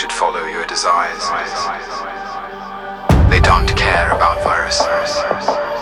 should follow your desires. They don't care about viruses.